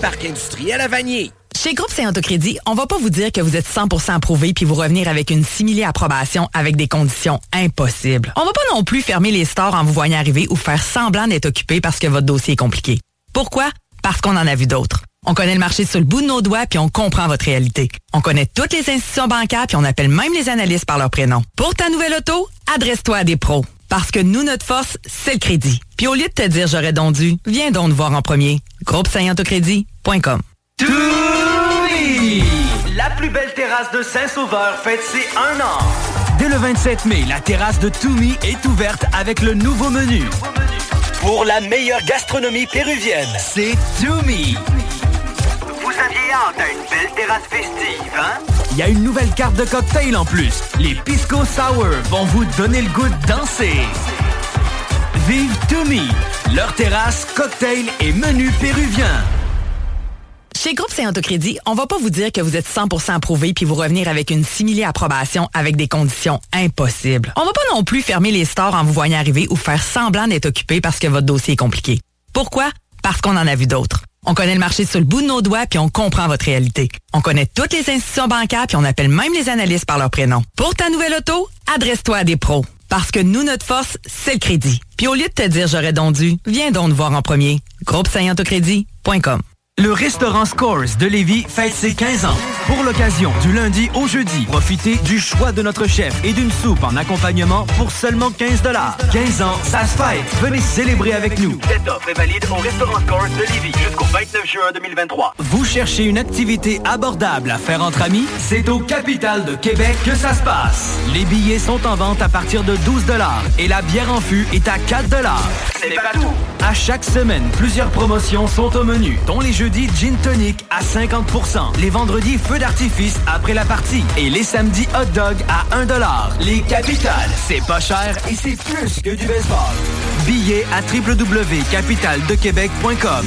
Parc industriel à Vanier. Chez Groupe Saint-Autocrédit, on va pas vous dire que vous êtes 100% approuvé puis vous revenir avec une simili approbation avec des conditions impossibles. On va pas non plus fermer les stores en vous voyant arriver ou faire semblant d'être occupé parce que votre dossier est compliqué. Pourquoi? Parce qu'on en a vu d'autres. On connaît le marché sur le bout de nos doigts puis on comprend votre réalité. On connaît toutes les institutions bancaires puis on appelle même les analystes par leur prénom. Pour ta nouvelle auto, adresse-toi à des pros. Parce que nous, notre force, c'est le crédit. Puis au lieu de te dire j'aurais donc dû, viens donc nous voir en premier. Groupe. Toumi! La plus belle terrasse de Saint-Sauveur fête ses un an. Dès le 27 mai, la terrasse de Toumi est ouverte avec le nouveau menu. Pour la meilleure gastronomie péruvienne, c'est Toumi. Vous aviez hâte à une belle terrasse festive, hein? Il y a une nouvelle carte de cocktail en plus. Les Pisco Sour vont vous donner le goût de danser. Vive Toumi, leur terrasse, cocktail et menu péruvien. Chez Groupe Saint-Autocrédit, on va pas vous dire que vous êtes 100% approuvé puis vous revenir avec une simili approbation avec des conditions impossibles. On va pas non plus fermer les stores en vous voyant arriver ou faire semblant d'être occupé parce que votre dossier est compliqué. Pourquoi? Parce qu'on en a vu d'autres. On connaît le marché sur le bout de nos doigts puis on comprend votre réalité. On connaît toutes les institutions bancaires puis on appelle même les analystes par leur prénom. Pour ta nouvelle auto, adresse-toi à des pros. Parce que nous, notre force, c'est le crédit. Puis au lieu de te dire j'aurais donc dû, viens donc nous voir en premier. Groupe. Le restaurant Scores de Lévis fête ses 15 ans. Pour l'occasion, du lundi au jeudi, profitez du choix de notre chef et d'une soupe en accompagnement pour seulement 15 15 ans, ça se fête. Venez célébrer avec nous. Cette offre est valide au restaurant Scores de Lévis jusqu'au 29 juin 2023. Vous cherchez une activité abordable à faire entre amis? C'est au Capital de Québec que ça se passe. Les billets sont en vente à partir de 12 et la bière en fût est à 4 C'est pas tout. À chaque semaine, plusieurs promotions sont au menu, dont les jeudis Gin Tonic à 50%, les vendredis Feu d'artifice après la partie et les samedis Hot Dog à 1$. Les capitales, c'est pas cher et c'est plus que du baseball. Billets à www.capitaldequebec.com.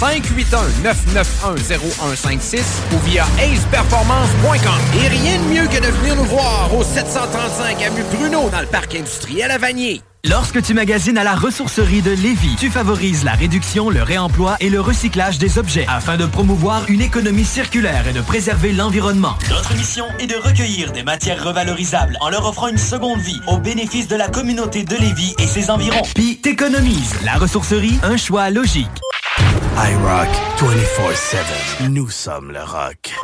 581-991-0156 ou via aceperformance.com. Et rien de mieux que de venir nous voir au 735 avenue Bruno dans le parc industriel à Vanier. Lorsque tu magasines à la ressourcerie de Lévis, tu favorises la réduction, le réemploi et le recyclage des objets afin de promouvoir une économie circulaire et de préserver l'environnement. Notre mission est de recueillir des matières revalorisables en leur offrant une seconde vie au bénéfice de la communauté de Lévis et ses environs. Puis t'économises. La ressourcerie, un choix logique. iRock 24-7. Nous sommes le rock.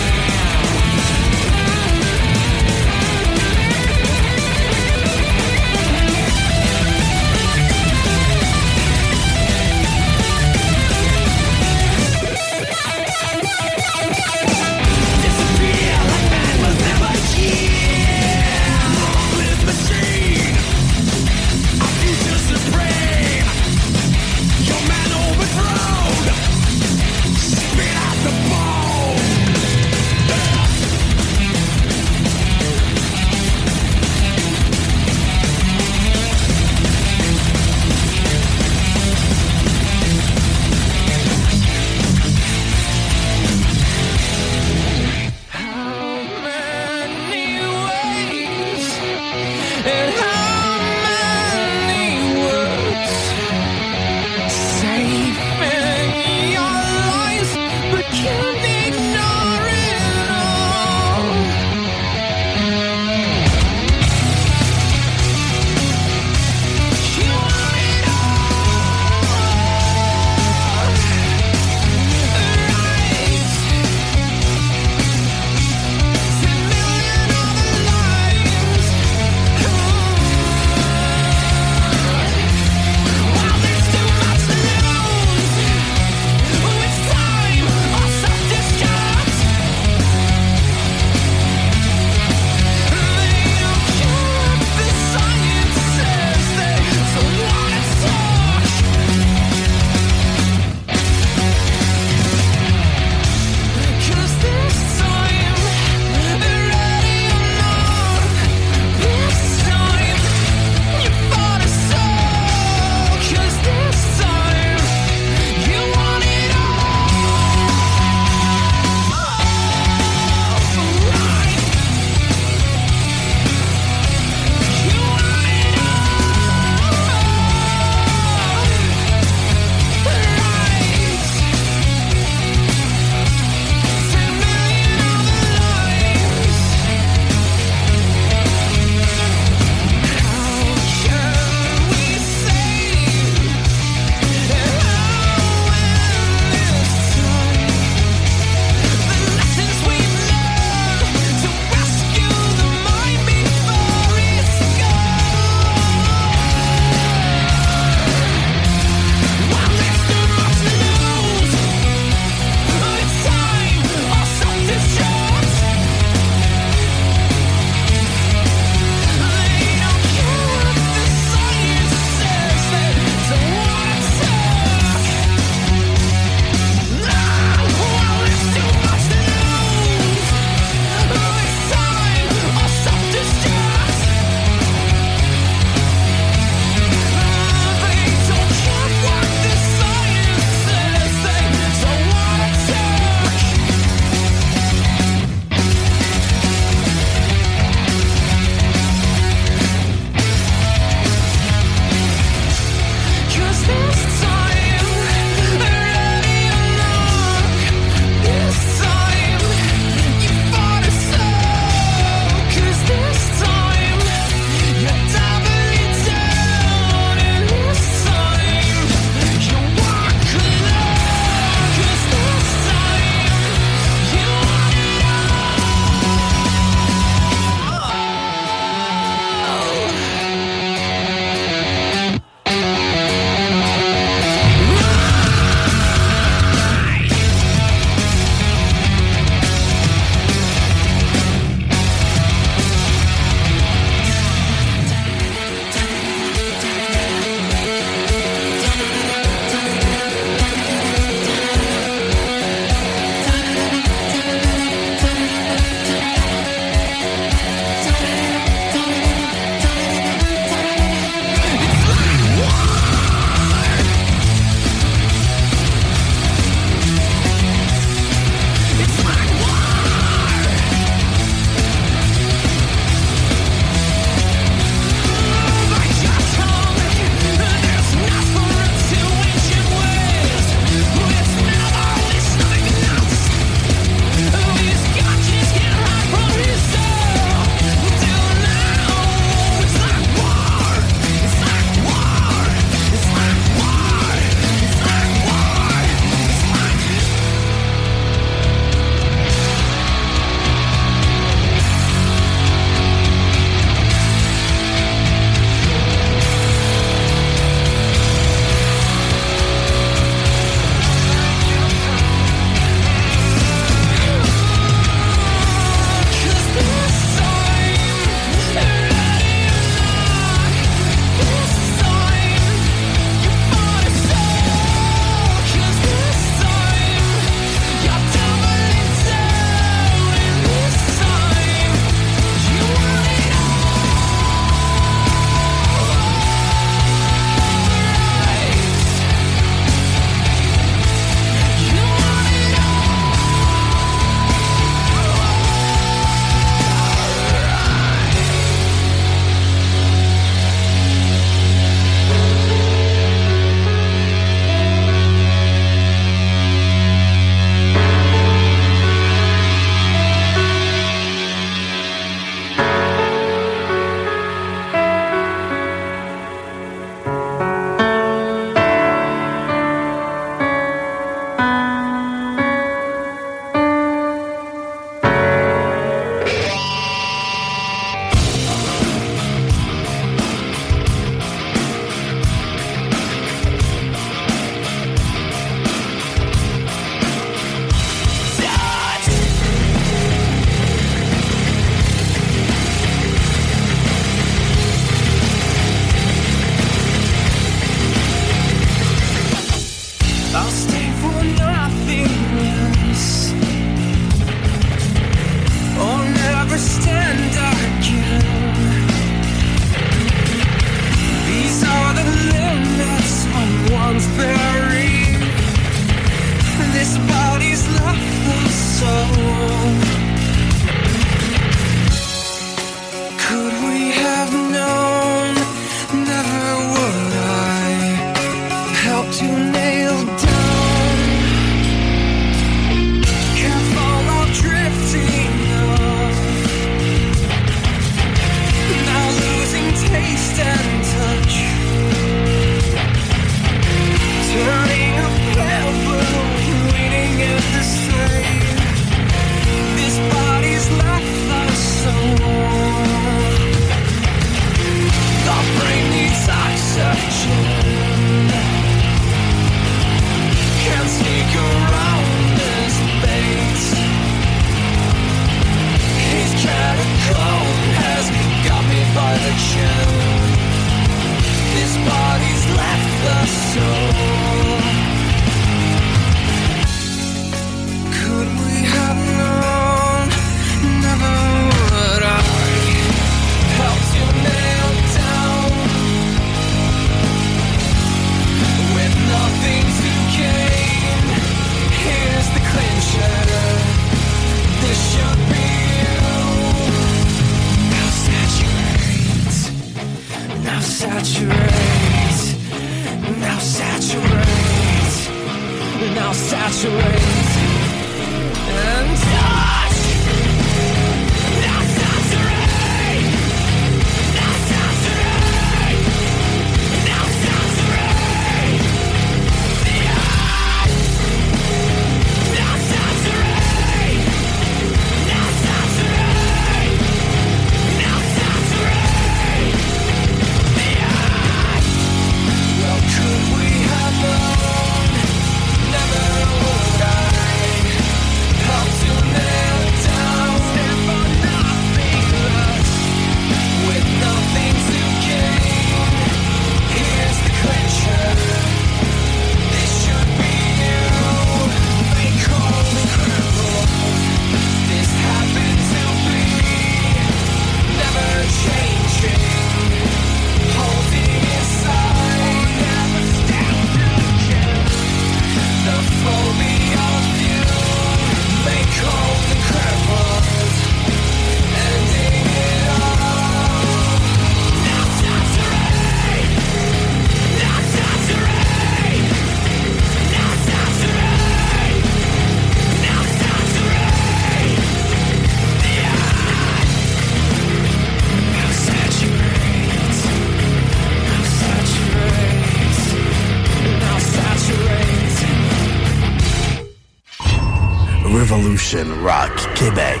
Québec.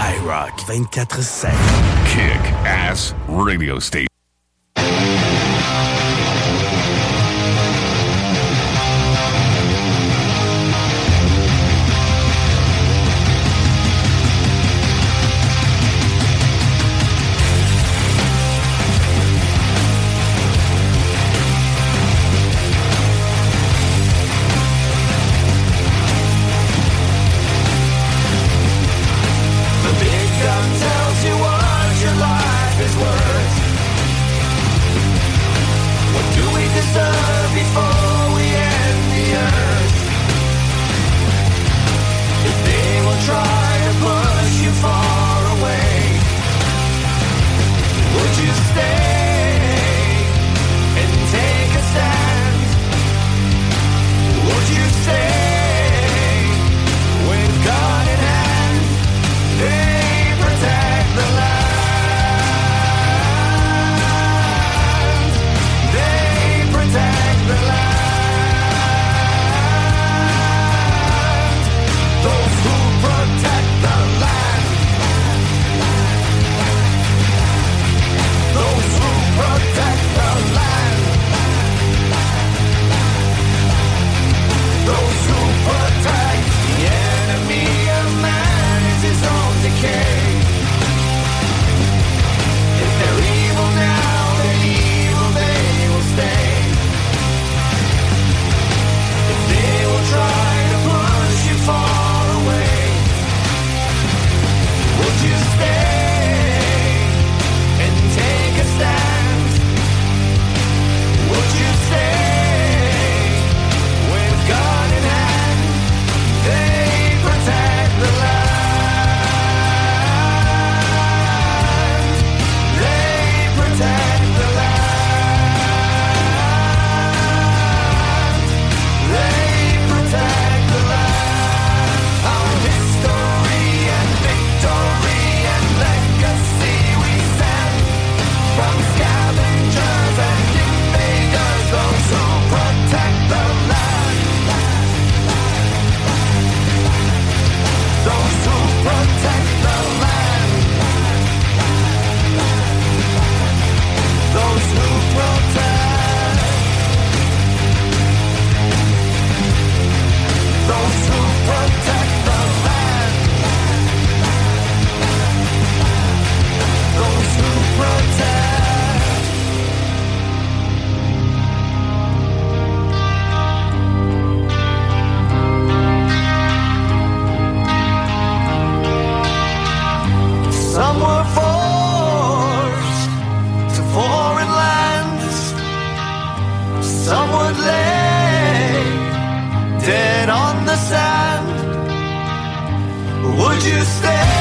iRock 24-7. Kick Ass Radio Station. would you stay?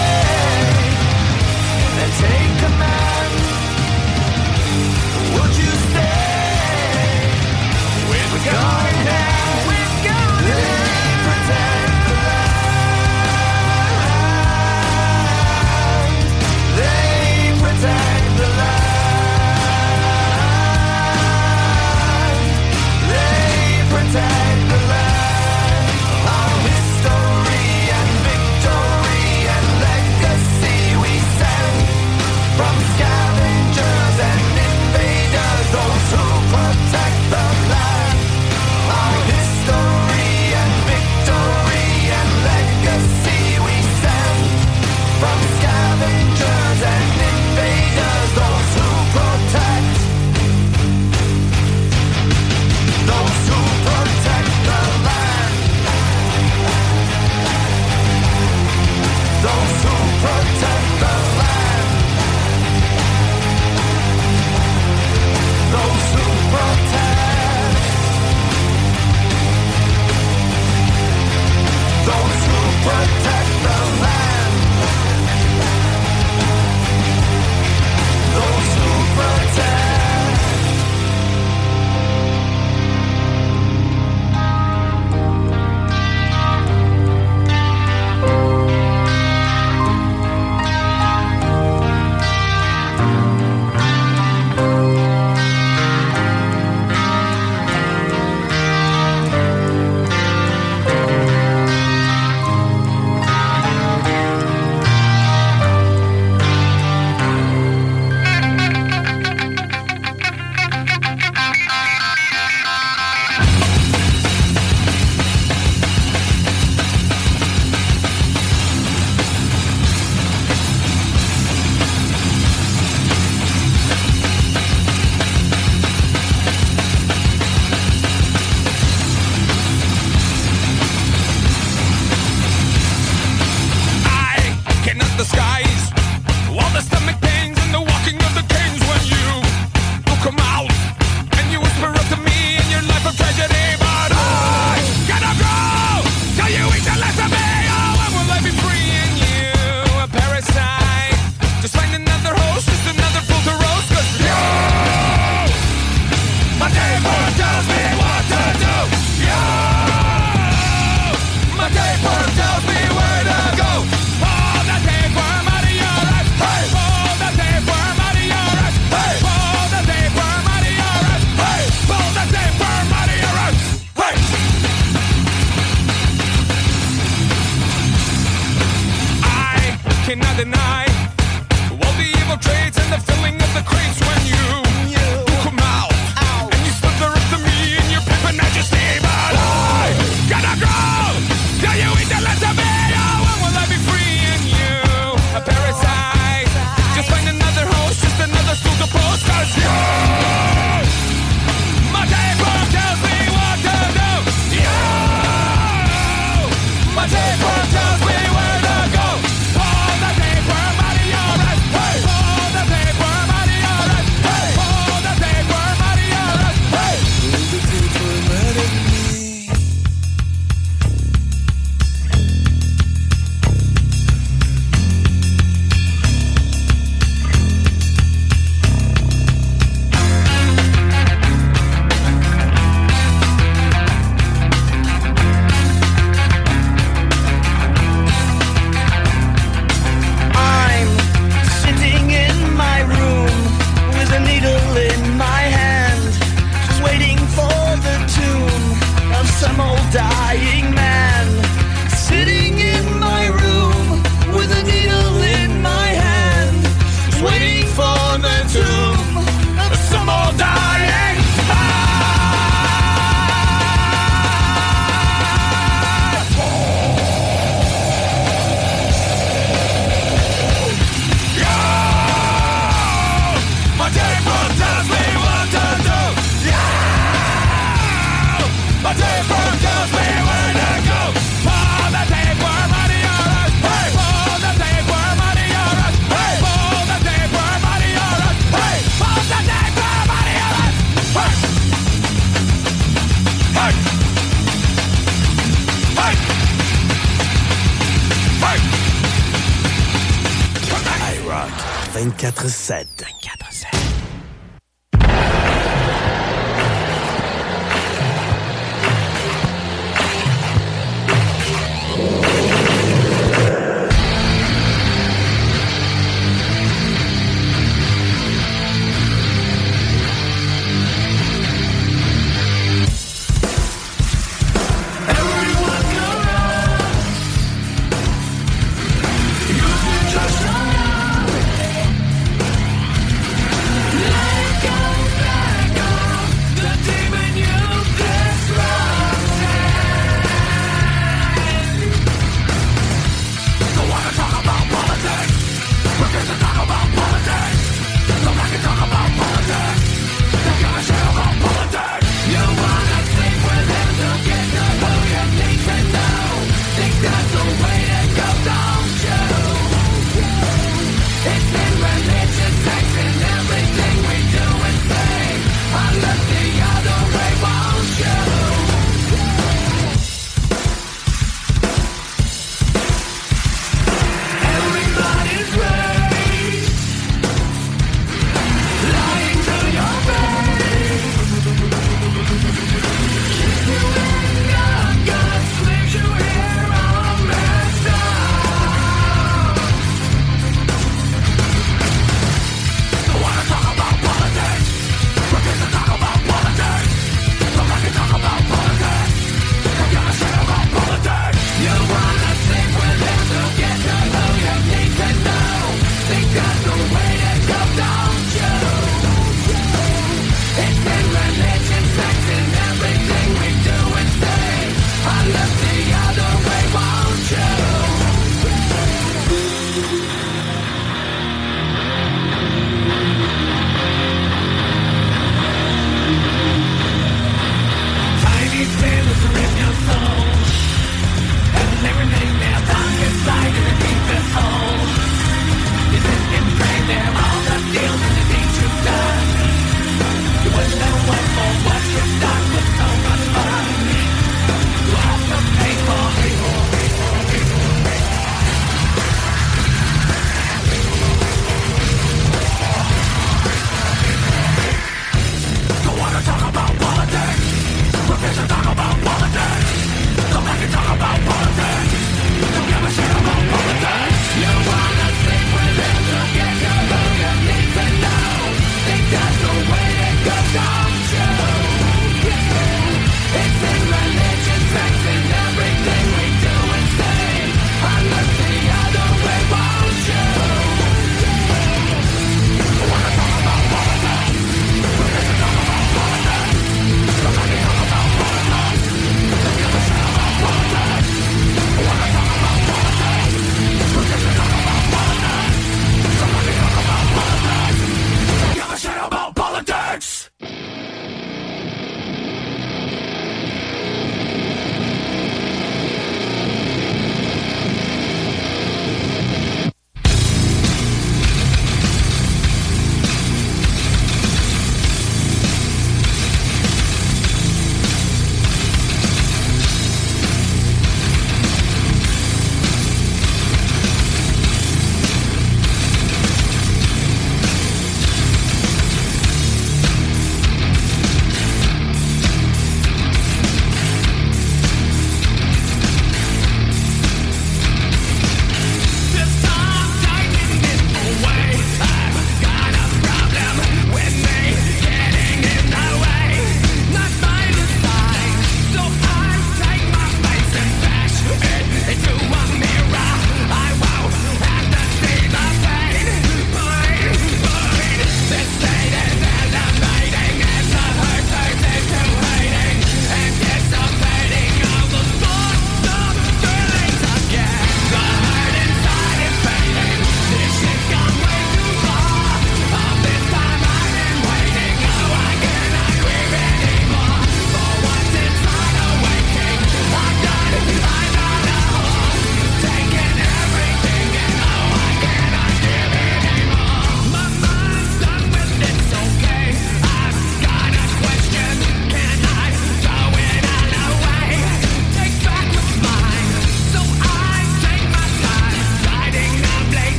24-7.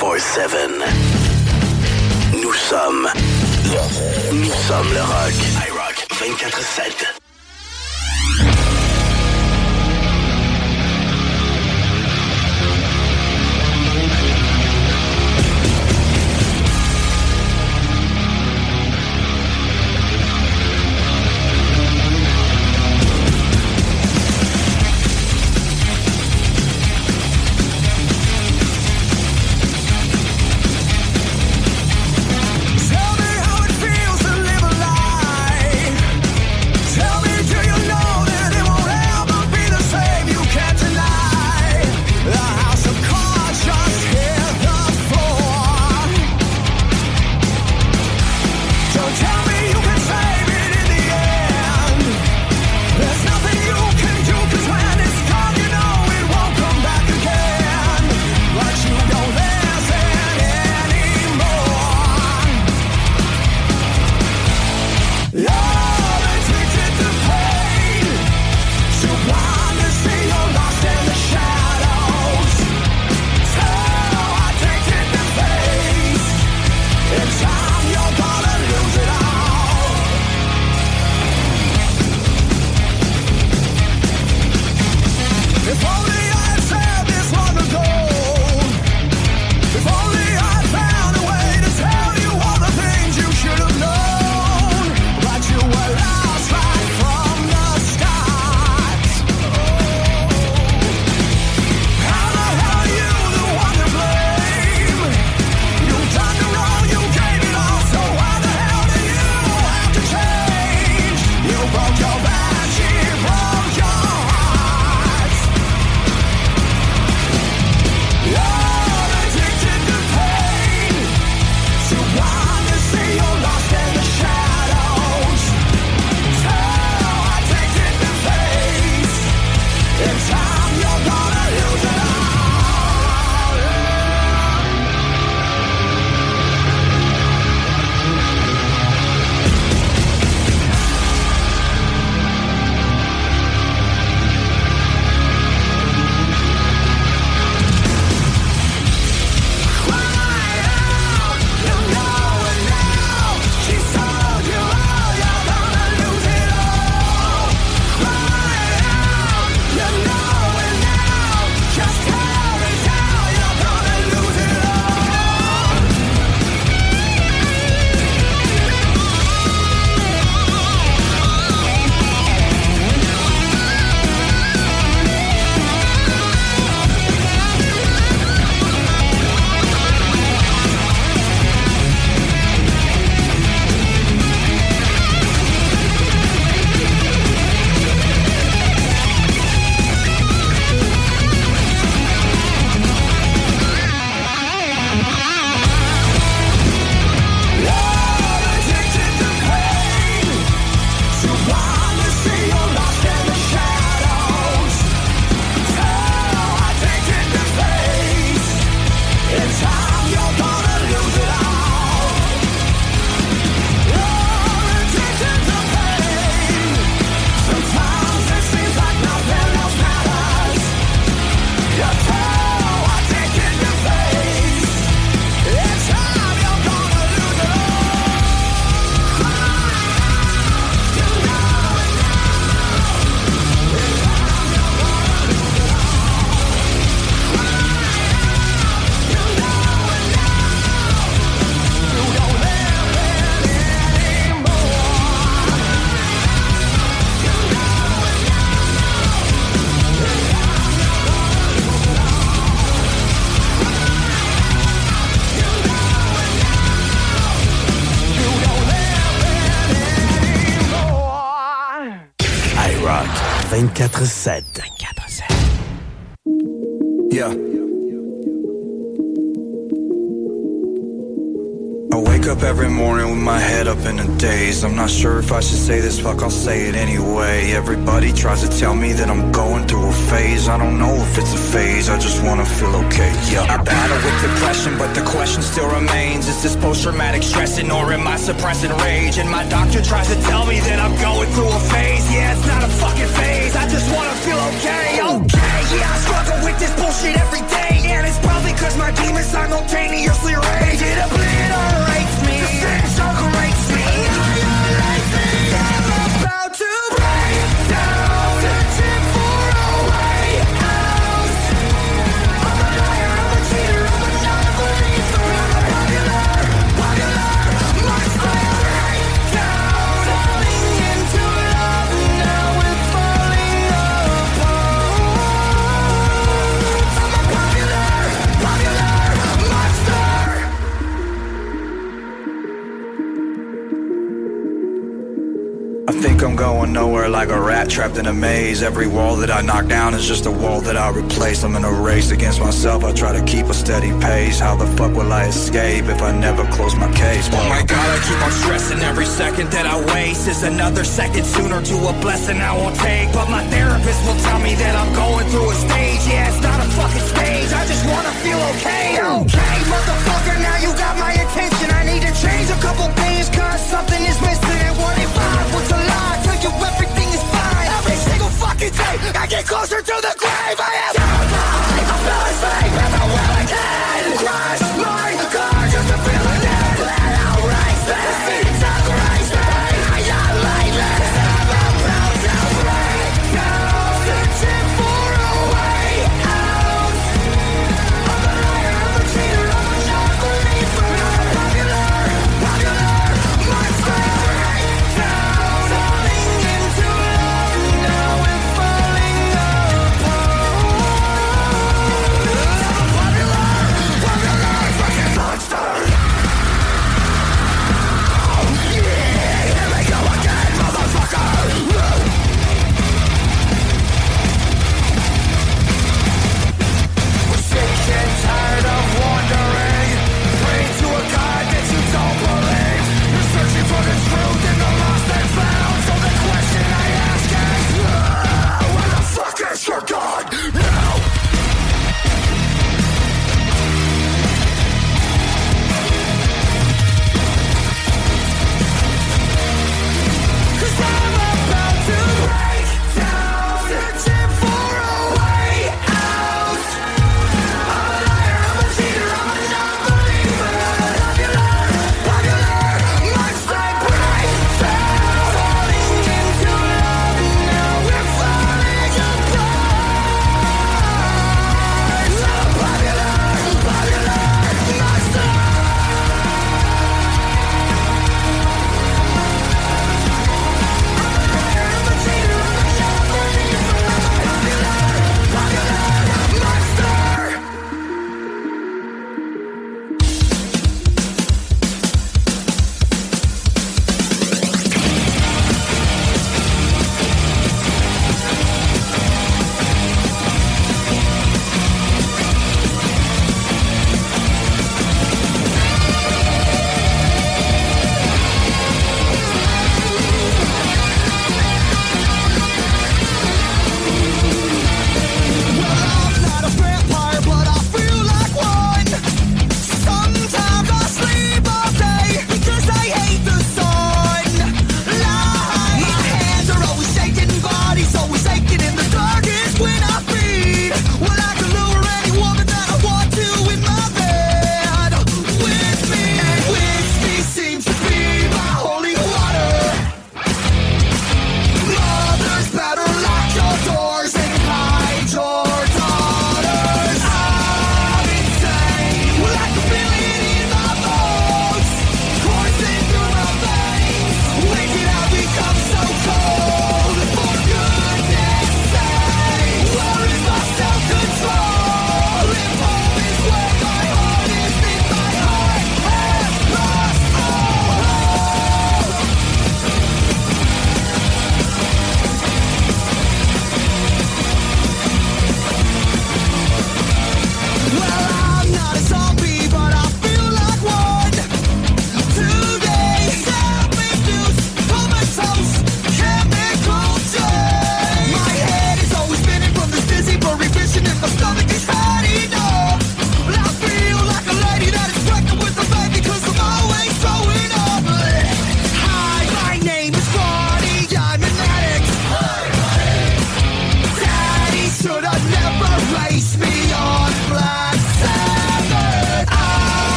24-7. Nous sommes. Nous sommes le rock. I rock 24-7. Fuck, I'll say it anyway. Everybody tries to tell me that I'm going through a phase. I don't know if it's a phase, I just wanna feel okay. Yeah. I battle with depression, but the question still remains Is this post-traumatic stressing or am I suppressing rage? And my doctor tries to tell me that I'm going through a phase Yeah, it's not a fucking phase, I just wanna feel okay, okay Yeah, I struggle with this bullshit every day And it's probably cause my demons simultaneously rage It obliterates me, the sentence rates me I'm going nowhere like a rat trapped in a maze. Every wall that I knock down is just a wall that I replace. I'm in a race against myself. I try to keep a steady pace. How the fuck will I escape if I never close my case? Oh my god, I keep on stressing every second that I waste is another second sooner to a blessing I won't take. But my therapist will tell me that I'm going through a stage. Yeah, it's not a fucking stage. I just wanna feel okay. Okay, motherfucker, now you got my attention. I need to change a couple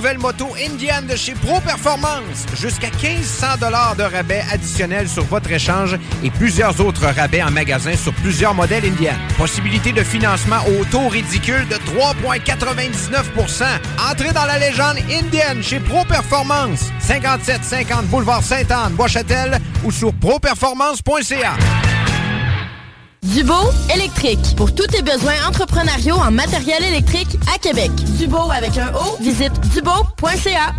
nouvelle moto Indian de chez Pro Performance. Jusqu'à 1500 de rabais additionnels sur votre échange et plusieurs autres rabais en magasin sur plusieurs modèles Indian. Possibilité de financement au taux ridicule de 3,99% Entrez dans la légende Indian chez Pro Performance. 5750 Boulevard Sainte-Anne, Bois-Châtel ou sur properformance.ca. Dubo électrique. Pour tous tes besoins entrepreneuriaux en matériel électrique à Québec. Dubo avec un O, visite dubo.ca.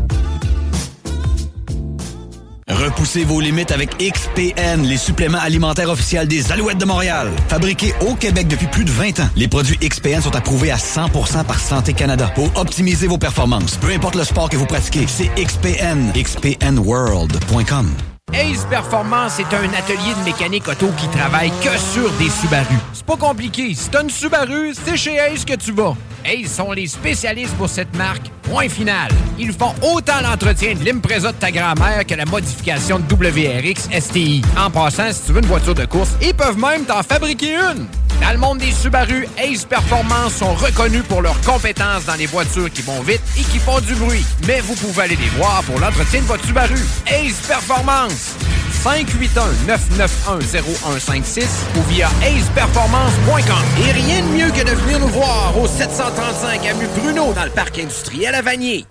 Repoussez vos limites avec XPN, les suppléments alimentaires officiels des Alouettes de Montréal. Fabriqués au Québec depuis plus de 20 ans, les produits XPN sont approuvés à 100% par Santé Canada pour optimiser vos performances. Peu importe le sport que vous pratiquez, c'est XPN. XPNWorld.com. Ace Performance est un atelier de mécanique auto qui travaille que sur des Subaru. C'est pas compliqué. Si t'as une Subaru, c'est chez Ace que tu vas. Ace sont les spécialistes pour cette marque. Point final. Ils font autant l'entretien de l'Impreza de ta grand-mère que la modification de WRX STI. En passant, si tu veux une voiture de course, ils peuvent même t'en fabriquer une. Dans le monde des Subaru, Ace Performance sont reconnus pour leurs compétences dans les voitures qui vont vite et qui font du bruit. Mais vous pouvez aller les voir pour l'entretien de votre Subaru. Ace Performance. 581-991-0156 ou via aceperformance.com. Et rien de mieux que de venir nous voir au 735 avenue Bruno dans le parc industriel à Vanier.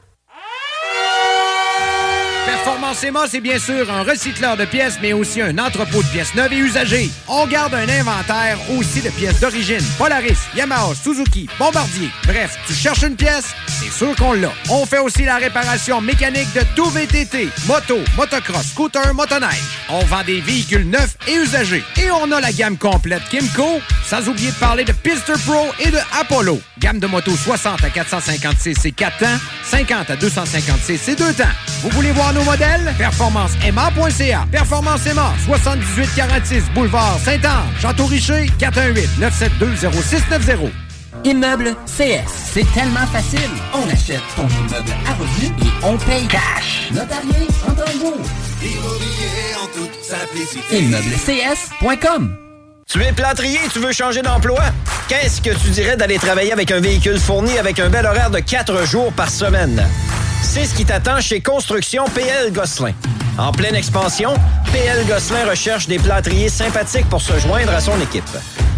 Performance EMA, c'est bien sûr un recycleur de pièces, mais aussi un entrepôt de pièces neuves et usagées. On garde un inventaire aussi de pièces d'origine. Polaris, Yamaha, Suzuki, Bombardier. Bref, tu cherches une pièce, c'est sûr qu'on l'a. On fait aussi la réparation mécanique de tout VTT, moto, motocross, scooter, motoneige. On vend des véhicules neufs et usagés. Et on a la gamme complète Kimco, sans oublier de parler de Pister Pro et de Apollo. Gamme de motos 60 à 456 et 4 temps, 50 à 256 et 2 temps. Vous voulez voir nos modèles? PerformanceMA.ca. Performance EMA, 7846 Boulevard Saint-Anne, Château-Richer, 418-972-0690. Immeuble CS, c'est tellement facile. On achète ton immeuble à revenu et on paye cash. Notarié en tambour. Immobilier en toute simplicité. ImmeubleCS.com Tu es plâtrier et tu veux changer d'emploi? Qu'est-ce que tu dirais d'aller travailler avec un véhicule fourni avec un bel horaire de 4 jours par semaine? C'est ce qui t'attend chez Construction PL Gosselin. En pleine expansion, PL Gosselin recherche des plâtriers sympathiques pour se joindre à son équipe.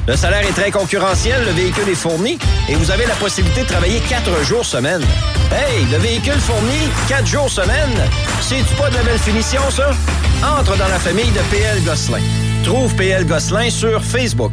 Le salaire est très concurrentiel, le véhicule est fourni et vous avez la possibilité de travailler 4 jours semaine. Hey, le véhicule fourni, 4 jours semaine, c'est-tu pas de la belle finition, ça? Entre dans la famille de PL Gosselin. Trouve PL Gosselin sur Facebook.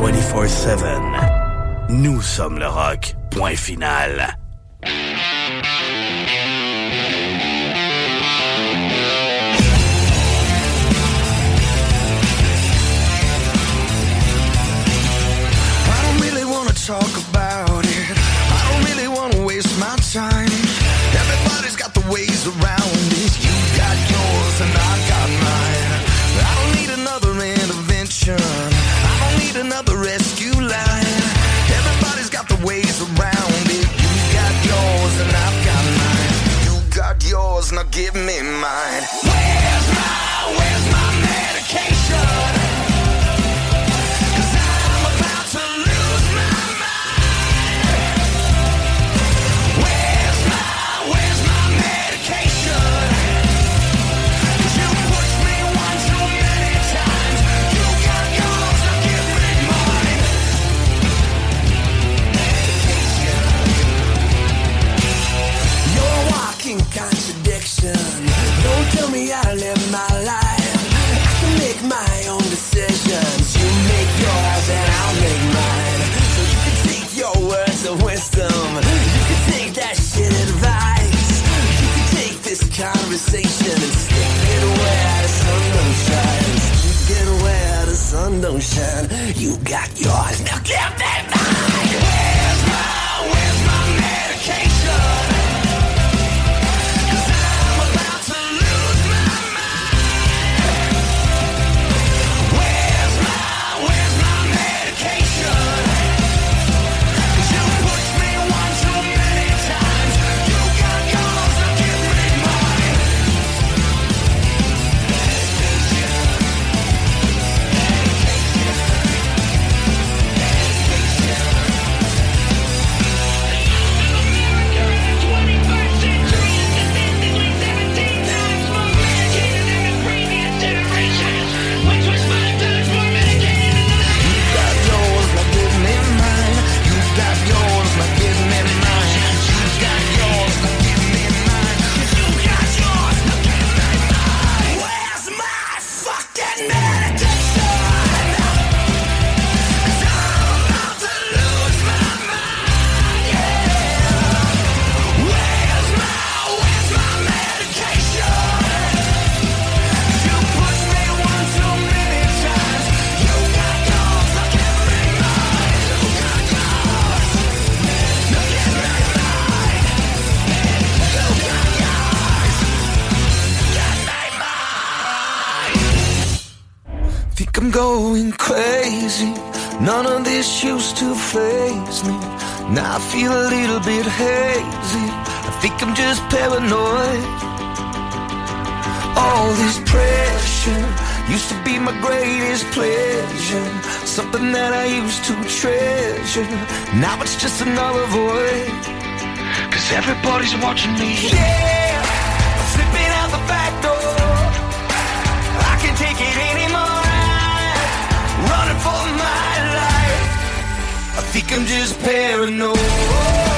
24-7. Nous sommes le rock. Point final. I don't really wanna talk about it. I don't really wanna waste my time. Everybody's got the ways around it. You got yours and I got mine. I don't need another intervention. Need another rescue line. Everybody's got the ways around it. You got yours and I've got mine. You got yours, now give me mine. Where's my, where's my medication? my life. I can make my own decisions. You make yours and I'll make mine. So you can take your words of wisdom. You can take that shit advice. You can take this conversation and stick it where the sun don't shine. Stick it where the sun don't shine. You got yours, now give me mine. Where's my, where's my medication? going crazy. None of this used to phase me. Now I feel a little bit hazy. I think I'm just paranoid. All this pressure used to be my greatest pleasure. Something that I used to treasure. Now it's just another void. Cause everybody's watching me. Yeah, I'm slipping out the back door. I can take it anymore for my life. I think I'm just paranoid.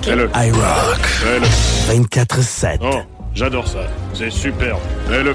Ok. Fais-le. I rock. 24-7. Oh, j'adore ça. C'est superbe. Fais-le.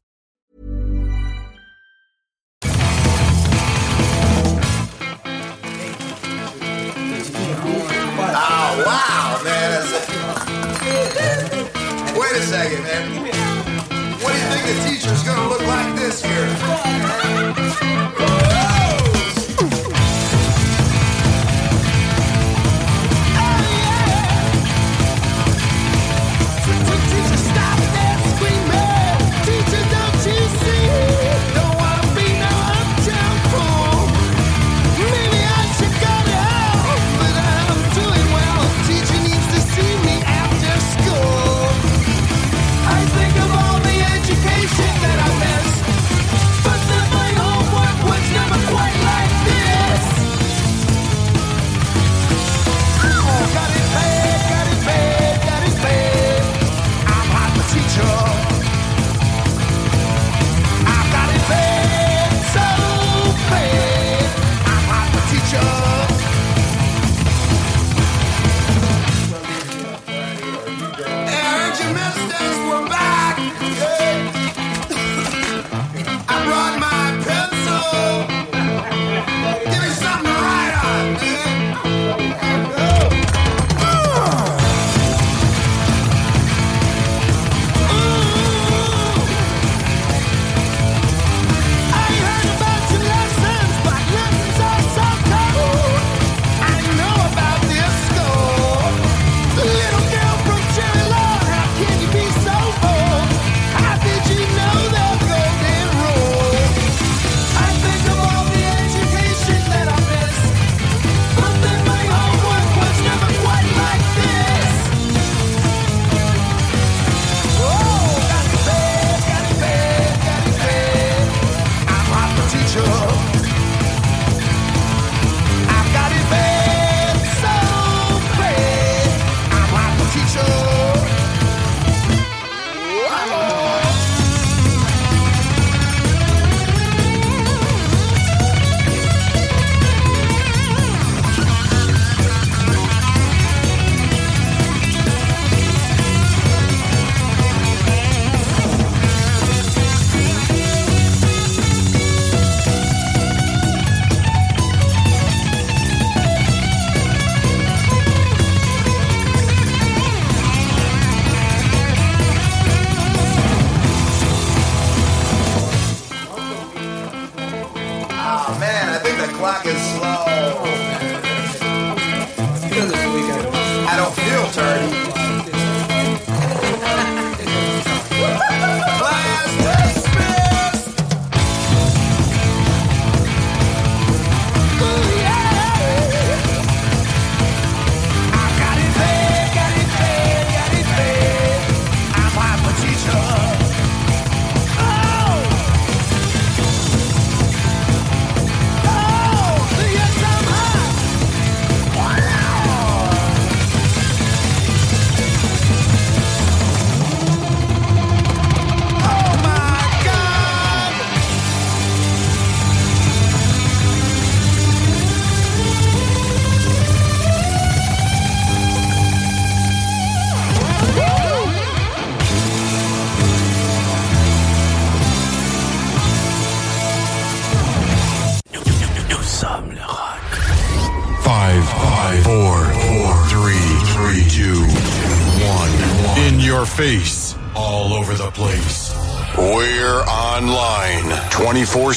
Wow, man. Wait a second, man. What do you think the teacher's gonna look like this year?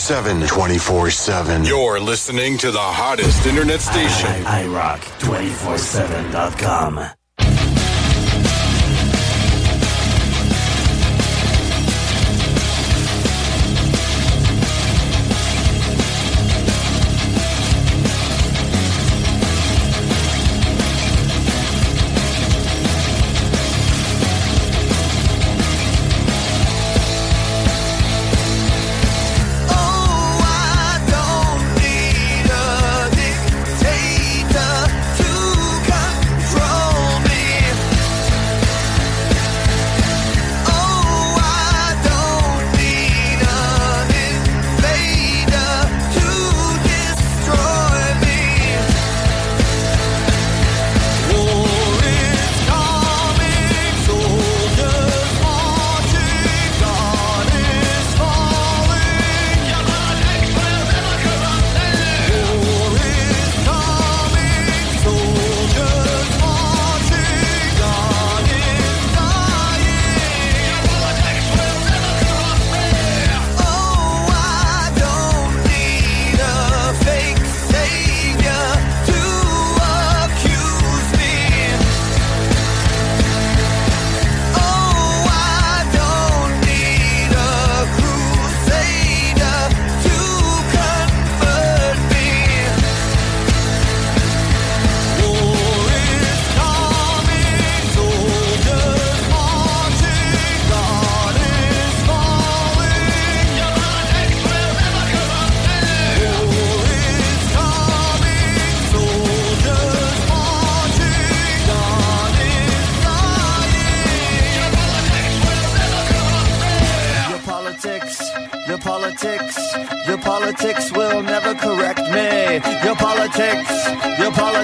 7, 24 7. You're listening to the hottest internet station. I, I, I rock 247.com.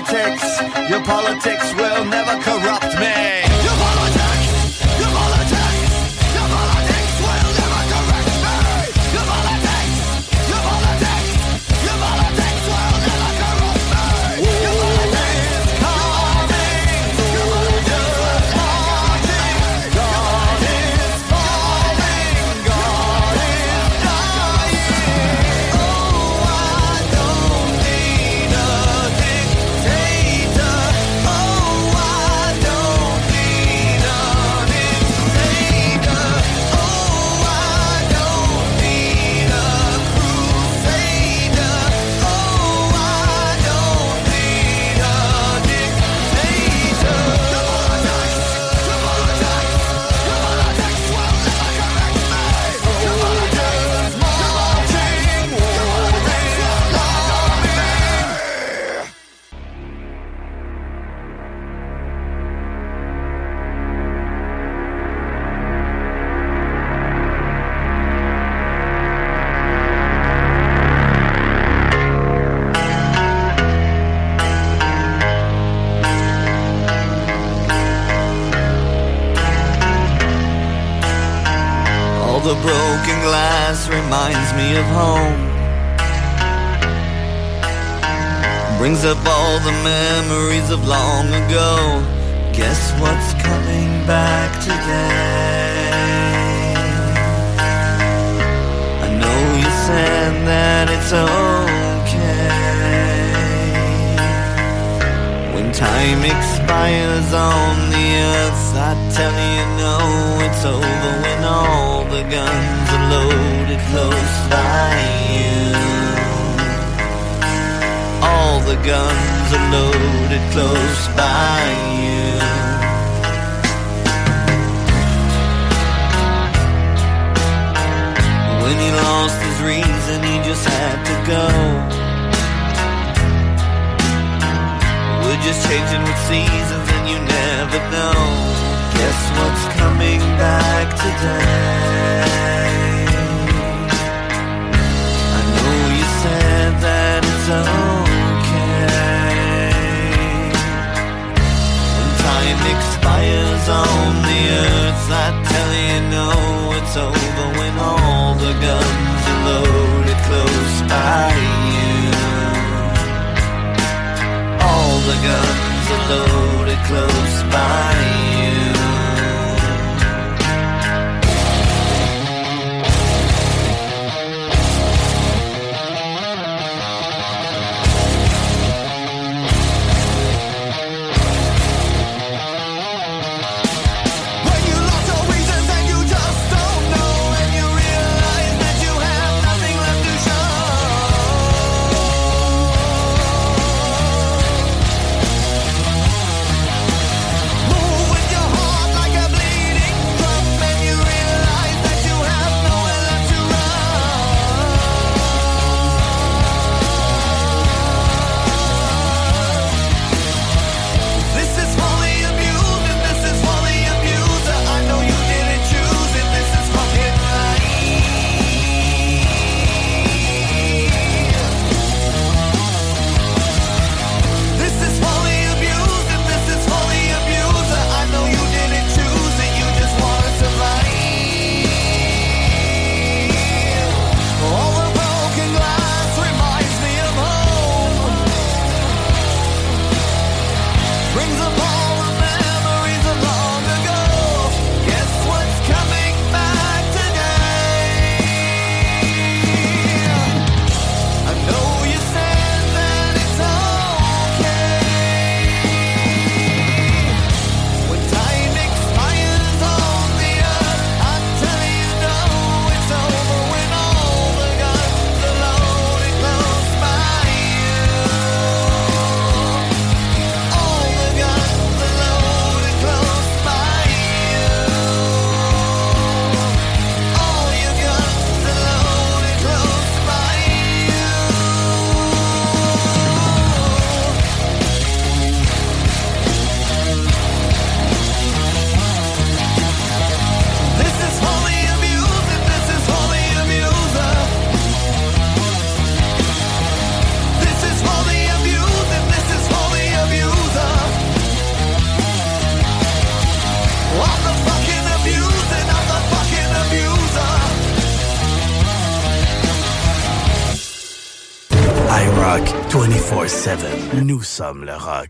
politics, your politics will never corrupt Nous sommes le rock.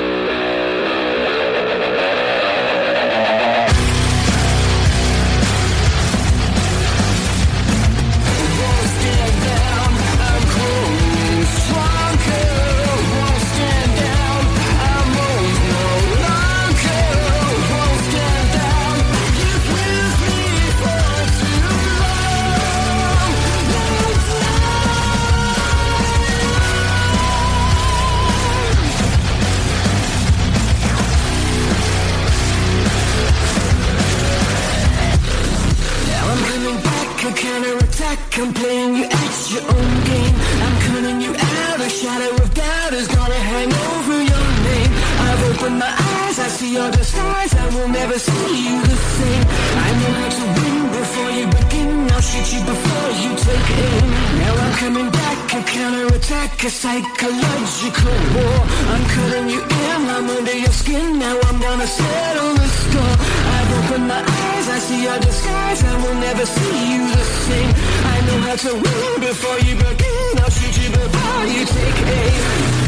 Counterattack. I'm playing you at your own game. I'm cutting you out. A shadow of doubt is gonna hang over your name. I've opened my eyes, I see your disguise. I will never see you the same. I know how to win before you begin. I'll shoot you before you take aim. Now I'm coming back, a counterattack, a psychological war. I'm cutting you in, I'm under your skin. Now I'm gonna settle the score. I've my eyes, I see your disguise. I will never see you the same. I know how to win before you begin. I'll shoot you before you take aim.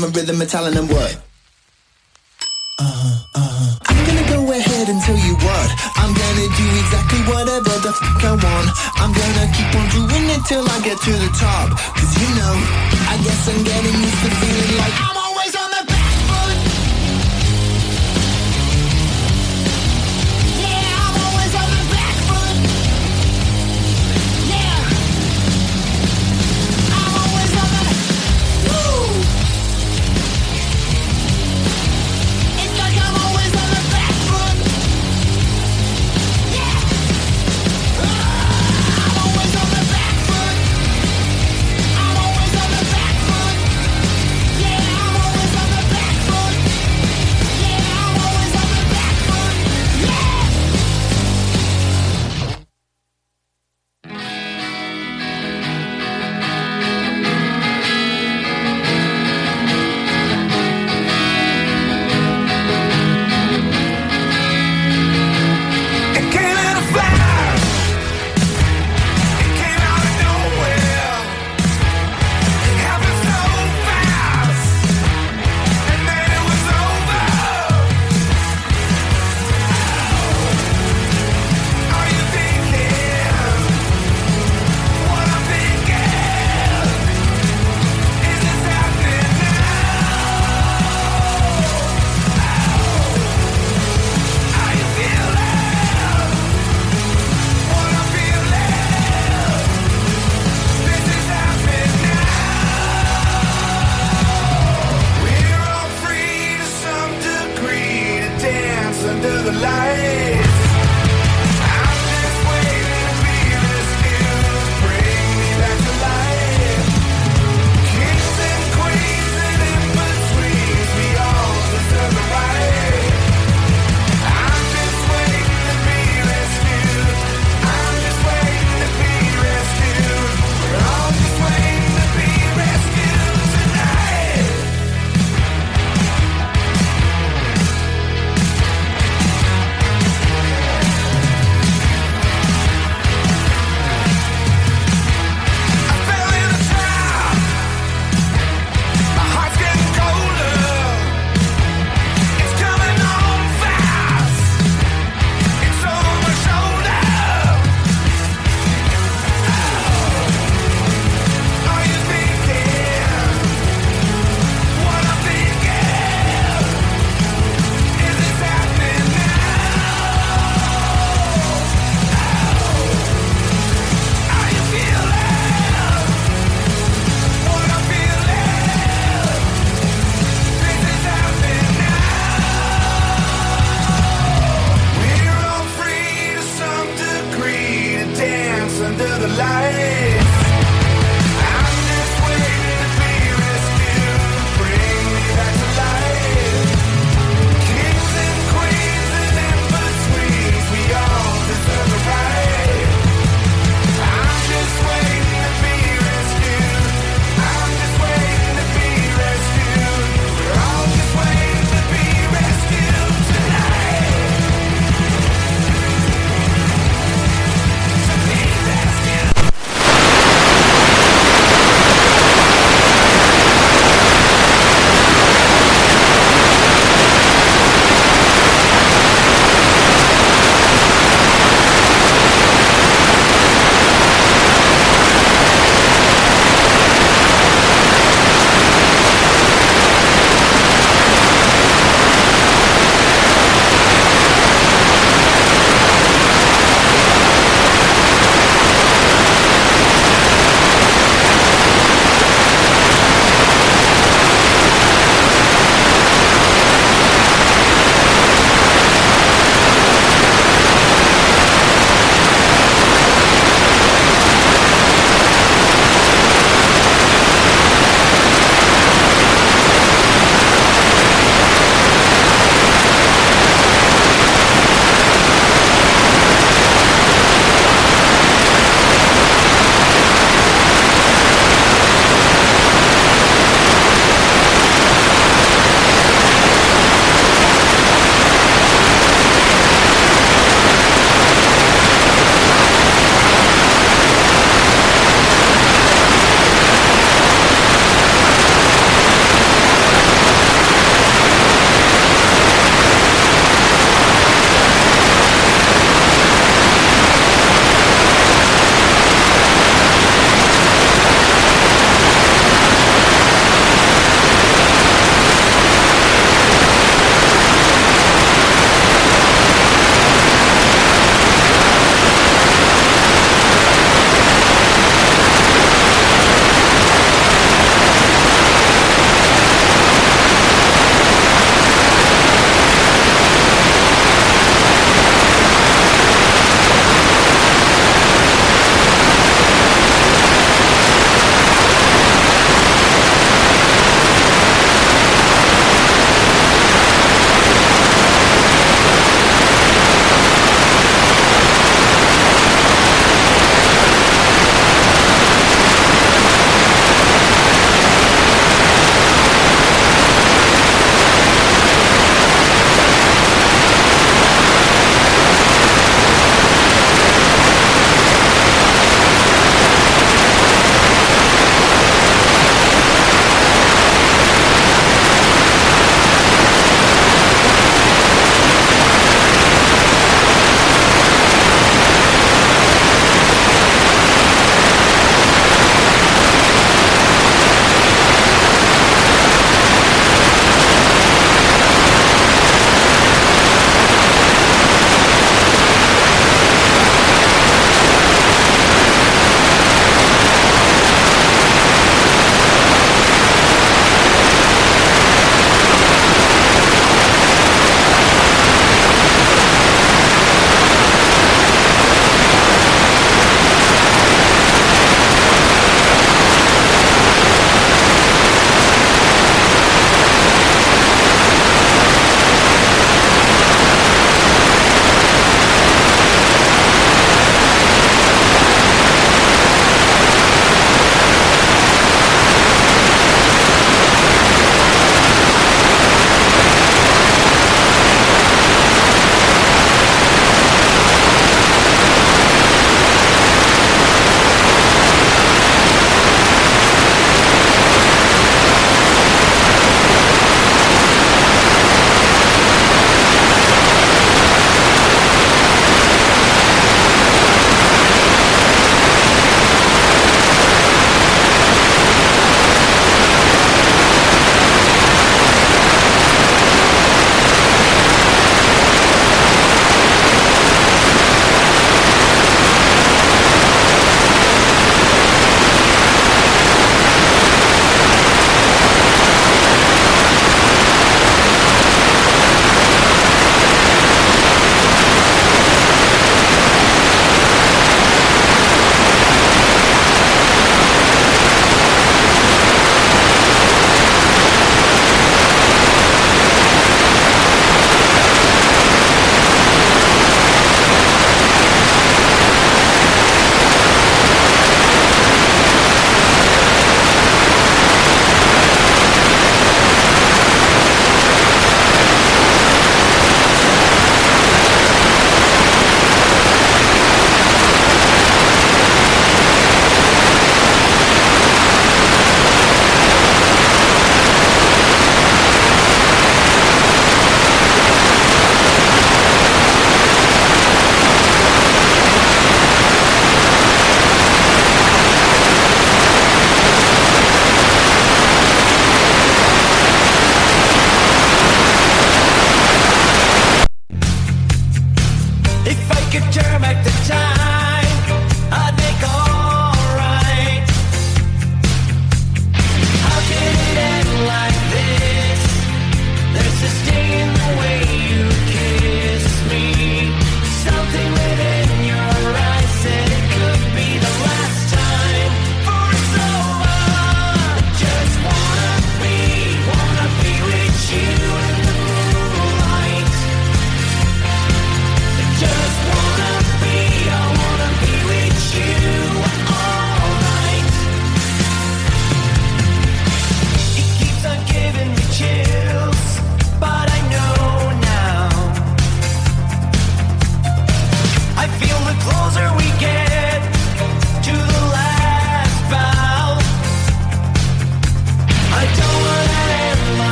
My rhythm, my talent, and what?